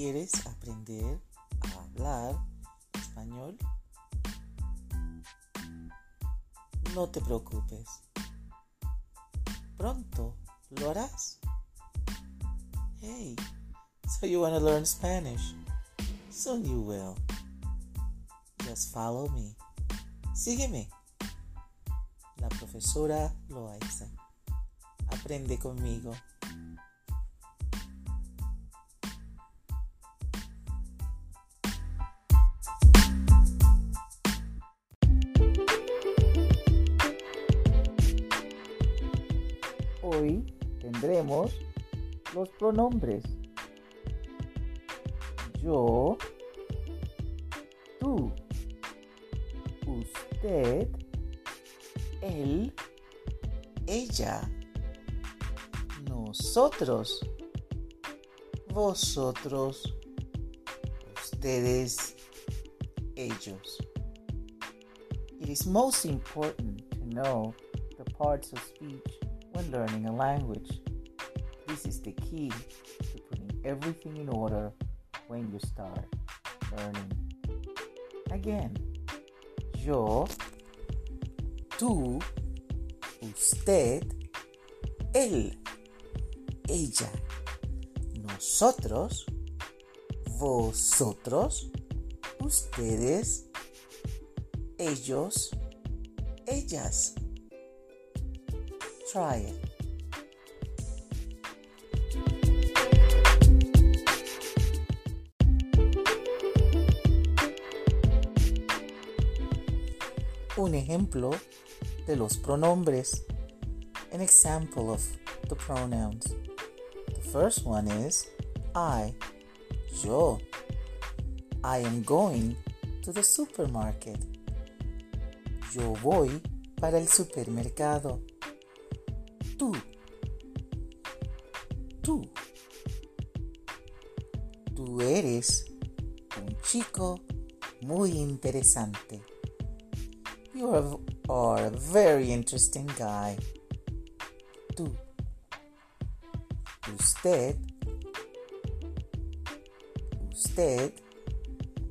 ¿Quieres aprender a hablar español? No te preocupes. Pronto lo harás. Hey, so you want to learn Spanish? Soon you will. Just follow me. Sígueme. La profesora Loaiza. Aprende conmigo. Hoy tendremos los pronombres. Yo, tú, usted, él, ella, nosotros, vosotros, ustedes, ellos. It is most important to know the parts of speech when learning a language. This is the key to putting everything in order when you start learning. Again, yo, tú, usted, él, ella, nosotros, vosotros, ustedes, ellos, ellas. Try it. Un ejemplo de los pronombres. An example of the pronouns. The first one is I. Yo. I am going to the supermarket. Yo voy para el supermercado. Tú. Tú. Tú eres un chico muy interesante. You are, a very interesting guy. Tú. Usted. Usted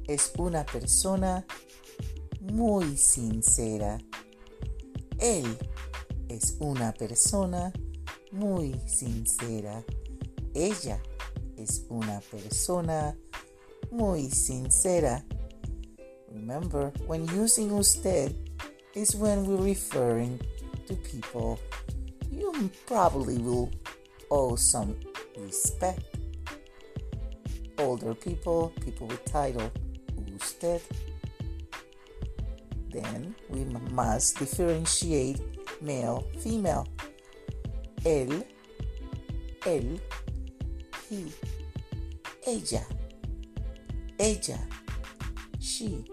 es una persona muy sincera. Él es una persona muy sincera. Ella es una persona muy sincera. Remember, when using usted is when we're referring to people you probably will owe some respect. Older people, people with title, usted. Then we must differentiate male, female. Él, él, he, ella, ella, she.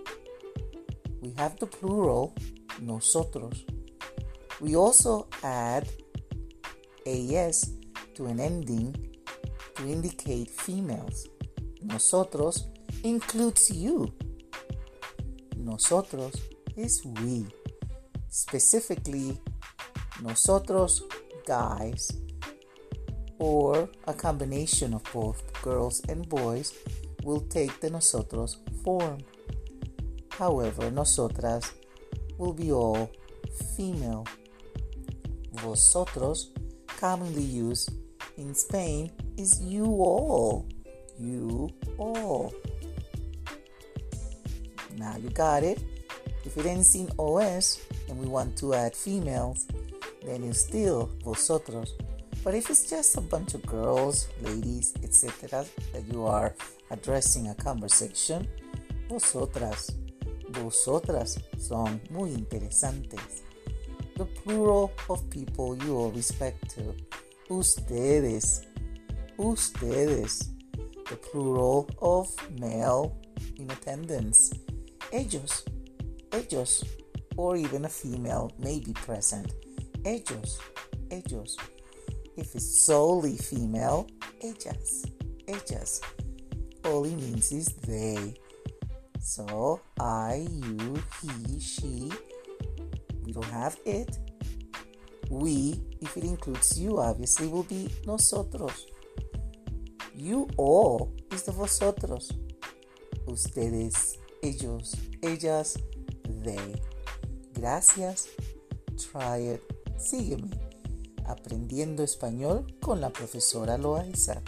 We have the plural, nosotros. We also add as to an ending to indicate females. Nosotros includes you. Nosotros is we. Specifically, nosotros guys or a combination of both girls and boys will take the nosotros form. However, nosotras will be all female. Vosotros, commonly used in Spain, is you all. You all. Now you got it. If it ends in OS and we want to add females, then it's still vosotros. But if it's just a bunch of girls, ladies, etc., that you are addressing a conversation, vosotras, vosotras son muy interesantes. The plural of people you owe respect to. Ustedes, ustedes. The plural of male in attendance. Ellos, ellos, or even a female may be present. Ellos, ellos. If it's solely female, ellas, ellas. All it means is they. So I, you, he, she. We don't have it. We, if it includes you, obviously will be nosotros. You all is the vosotros. Ustedes, ellos, ellas, they. Gracias. Try it. Sígueme. Aprendiendo español con la profesora Loaiza.